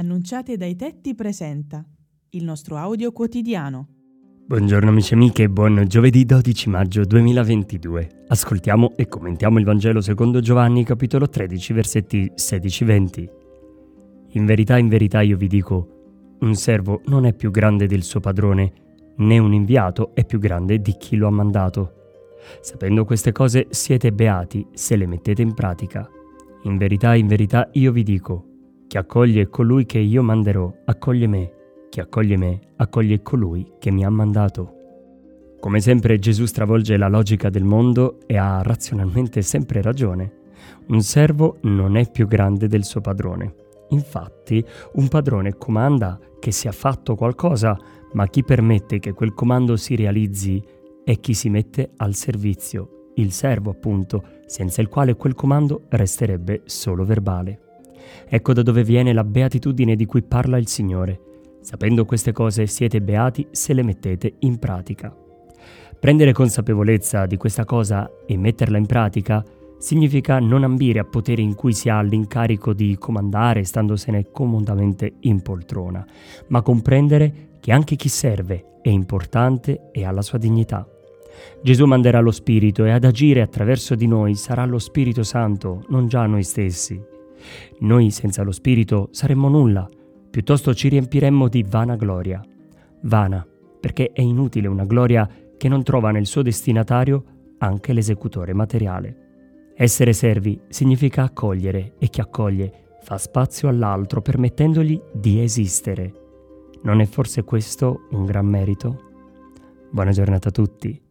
Annunciate dai tetti presenta il nostro audio quotidiano. Buongiorno amici e amiche, buon giovedì 12 maggio 2022. Ascoltiamo e commentiamo il Vangelo secondo Giovanni capitolo 13 versetti 16-20. In verità, in verità io vi dico, un servo non è più grande del suo padrone, né un inviato è più grande di chi lo ha mandato. Sapendo queste cose siete beati se le mettete in pratica. In verità, in verità io vi dico, chi accoglie colui che io manderò, accoglie me. Chi accoglie me, accoglie colui che mi ha mandato. Come sempre Gesù stravolge la logica del mondo e ha razionalmente sempre ragione. Un servo non è più grande del suo padrone. Infatti, un padrone comanda che sia fatto qualcosa, ma chi permette che quel comando si realizzi è chi si mette al servizio, il servo appunto, senza il quale quel comando resterebbe solo verbale. Ecco da dove viene la beatitudine di cui parla il Signore. Sapendo queste cose siete beati se le mettete in pratica. Prendere consapevolezza di questa cosa e metterla in pratica significa non ambire a poteri in cui si ha l'incarico di comandare standosene comodamente in poltrona, ma comprendere che anche chi serve è importante e ha la sua dignità. Gesù manderà lo Spirito e ad agire attraverso di noi sarà lo Spirito Santo, non già noi stessi. Noi senza lo Spirito saremmo nulla, piuttosto ci riempiremmo di vana gloria. Vana, perché è inutile una gloria che non trova nel suo destinatario anche l'esecutore materiale. Essere servi significa accogliere e chi accoglie fa spazio all'altro permettendogli di esistere. Non è forse questo un gran merito? Buona giornata a tutti